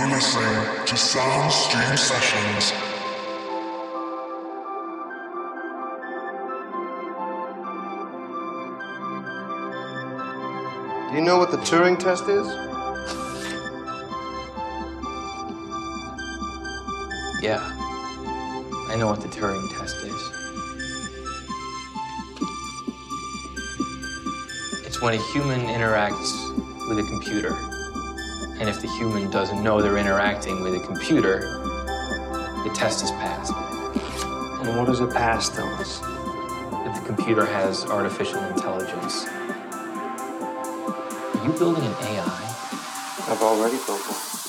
You're listening to Sound Stream Sessions. Do you know what the Turing test is? Yeah. I know what the Turing test is. It's when a human interacts with a computer. And if the human doesn't know they're interacting with a computer, the test is passed. And what does it pass tell us? That the computer has artificial intelligence. Are you building an AI? I've already built one.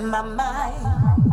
My mind.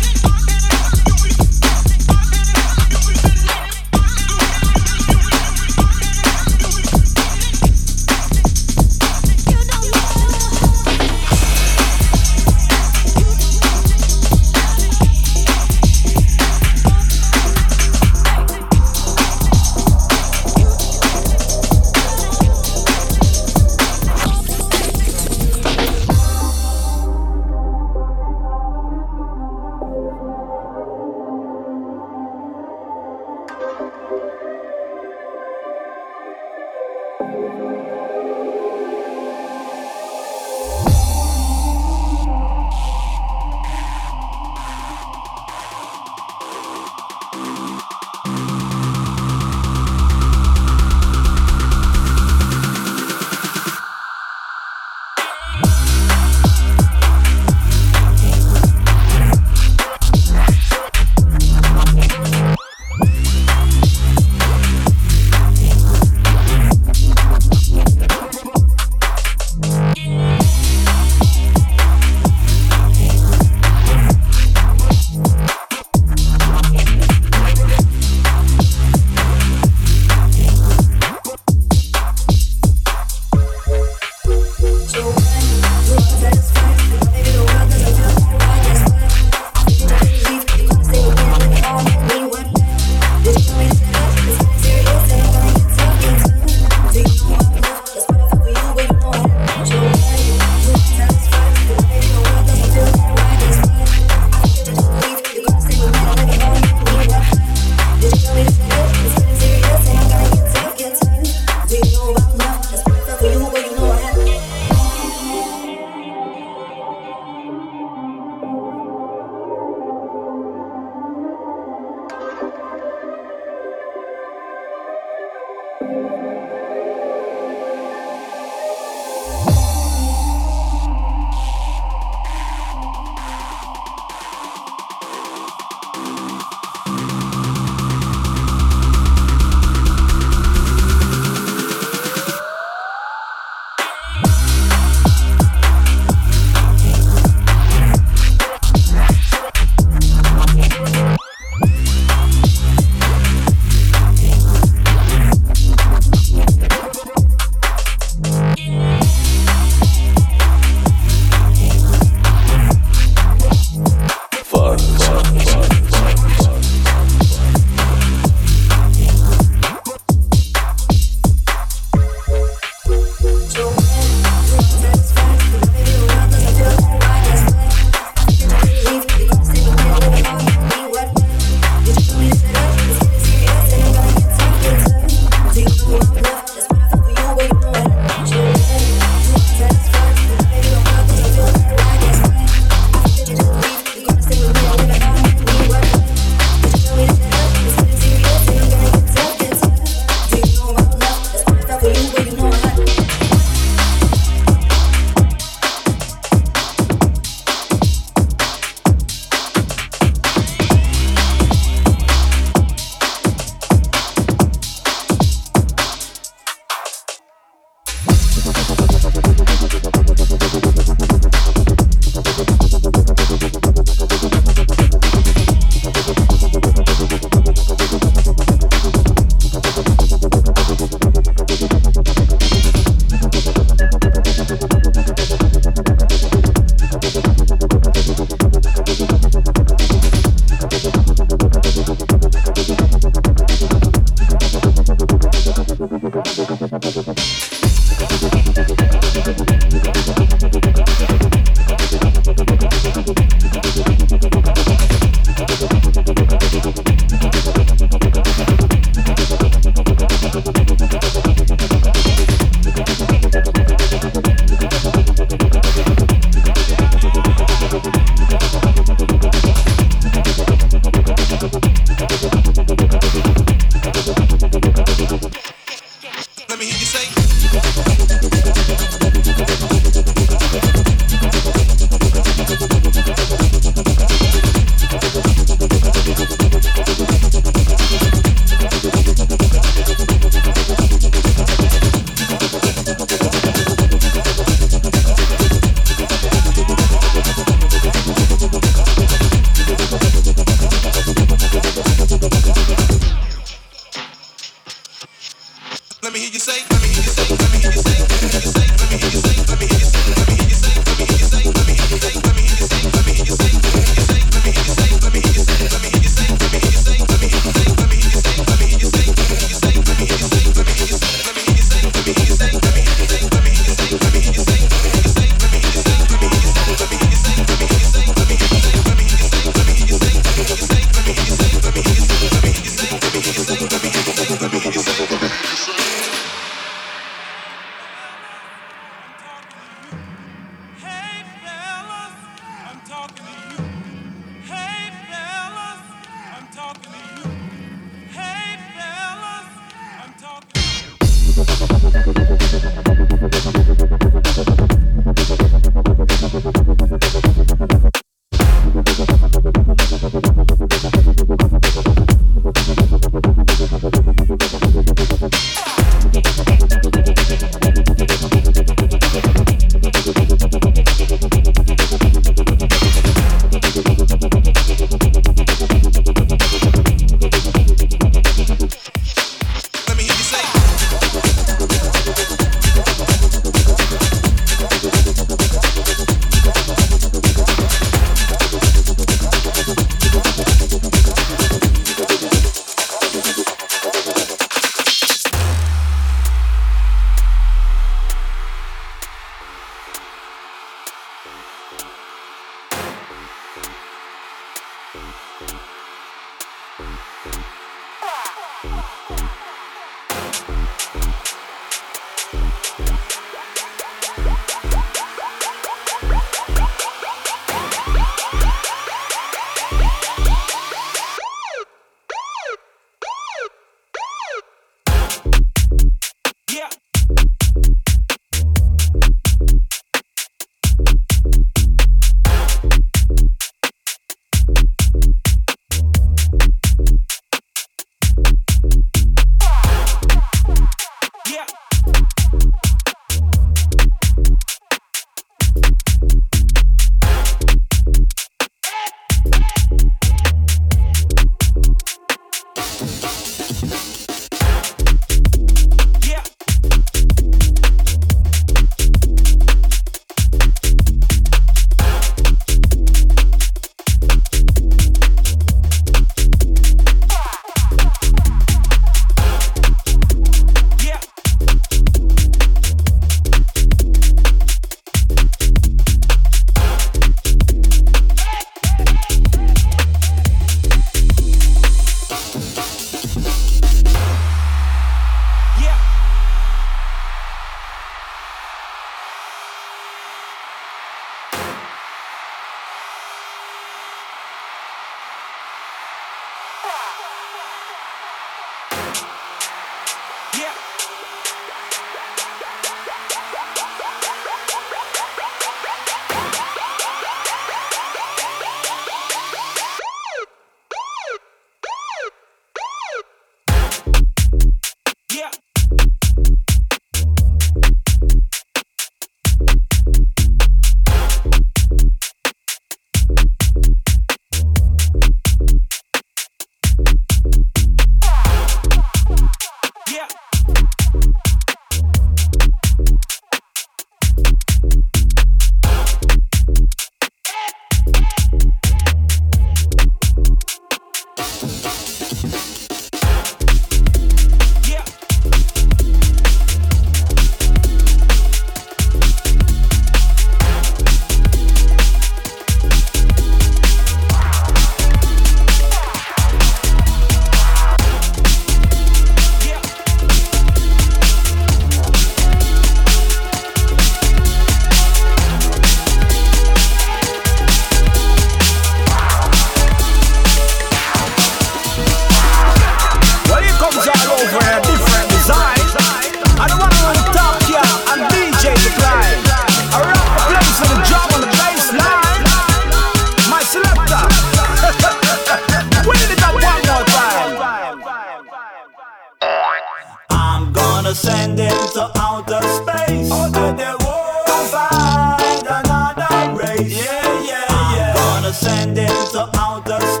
Yeah, yeah, yeah, yeah,